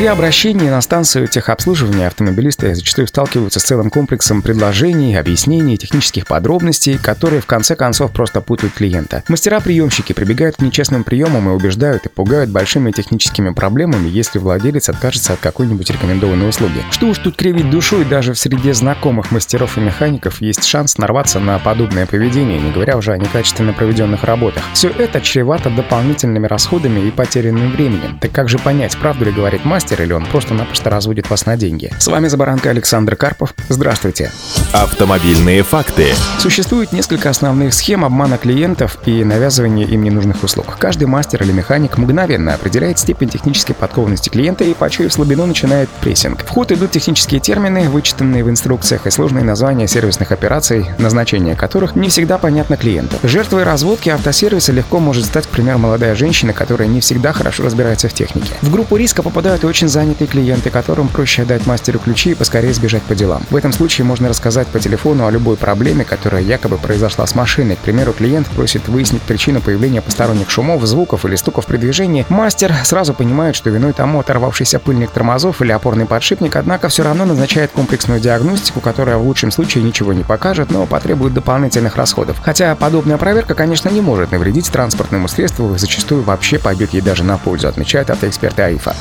При обращении на станцию техобслуживания автомобилисты зачастую сталкиваются с целым комплексом предложений, объяснений, технических подробностей, которые в конце концов просто путают клиента. Мастера-приемщики прибегают к нечестным приемам и убеждают и пугают большими техническими проблемами, если владелец откажется от какой-нибудь рекомендованной услуги. Что уж тут кривить душой, даже в среде знакомых мастеров и механиков есть шанс нарваться на подобное поведение, не говоря уже о некачественно проведенных работах. Все это чревато дополнительными расходами и потерянным временем. Так как же понять, правду ли говорит мастер, мастер или он просто-напросто разводит вас на деньги. С вами Забаранка Александр Карпов. Здравствуйте. Автомобильные факты. Существует несколько основных схем обмана клиентов и навязывания им ненужных услуг. Каждый мастер или механик мгновенно определяет степень технической подкованности клиента и, почуяв слабину, начинает прессинг. В ход идут технические термины, вычитанные в инструкциях и сложные названия сервисных операций, назначение которых не всегда понятно клиенту. Жертвой разводки автосервиса легко может стать, к примеру, молодая женщина, которая не всегда хорошо разбирается в технике. В группу риска попадают очень занятые клиенты, которым проще дать мастеру ключи и поскорее сбежать по делам. В этом случае можно рассказать по телефону о любой проблеме, которая якобы произошла с машиной. К примеру, клиент просит выяснить причину появления посторонних шумов, звуков или стуков при движении. Мастер сразу понимает, что виной тому оторвавшийся пыльник тормозов или опорный подшипник, однако все равно назначает комплексную диагностику, которая в лучшем случае ничего не покажет, но потребует дополнительных расходов. Хотя подобная проверка, конечно, не может навредить транспортному средству и зачастую вообще пойдет ей даже на пользу, отмечают автоэксперты АИФа.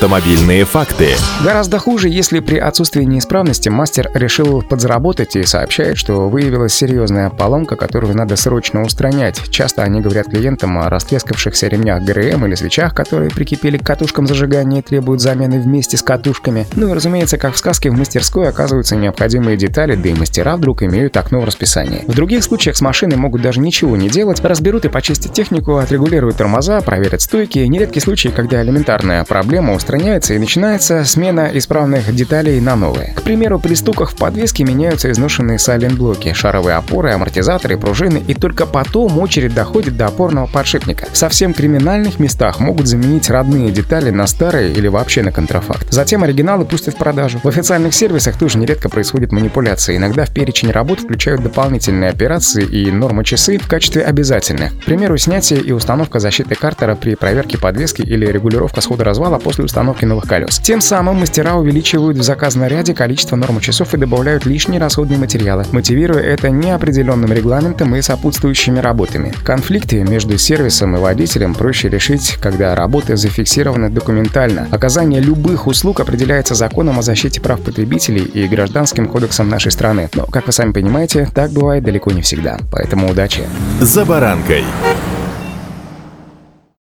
Автомобильные факты. Гораздо хуже, если при отсутствии неисправности мастер решил подзаработать и сообщает, что выявилась серьезная поломка, которую надо срочно устранять. Часто они говорят клиентам о растрескавшихся ремнях ГРМ или свечах, которые прикипели к катушкам зажигания и требуют замены вместе с катушками. Ну и разумеется, как в сказке в мастерской оказываются необходимые детали, да и мастера вдруг имеют окно в расписании. В других случаях с машиной могут даже ничего не делать, разберут и почистят технику, отрегулируют тормоза, проверят стойки. Нередки случаи, когда элементарная проблема устраняется устраняется и начинается смена исправных деталей на новые. К примеру, при стуках в подвеске меняются изношенные сайлент-блоки, шаровые опоры, амортизаторы, пружины, и только потом очередь доходит до опорного подшипника. В совсем криминальных местах могут заменить родные детали на старые или вообще на контрафакт. Затем оригиналы пустят в продажу. В официальных сервисах тоже нередко происходит манипуляции. Иногда в перечень работ включают дополнительные операции и нормы часы в качестве обязательных. К примеру, снятие и установка защиты картера при проверке подвески или регулировка схода развала после установки установки новых колес. Тем самым мастера увеличивают в заказном ряде количество нормы часов и добавляют лишние расходные материалы, мотивируя это неопределенным регламентом и сопутствующими работами. Конфликты между сервисом и водителем проще решить, когда работа зафиксирована документально. Оказание любых услуг определяется законом о защите прав потребителей и гражданским кодексом нашей страны. Но, как вы сами понимаете, так бывает далеко не всегда. Поэтому удачи. За баранкой.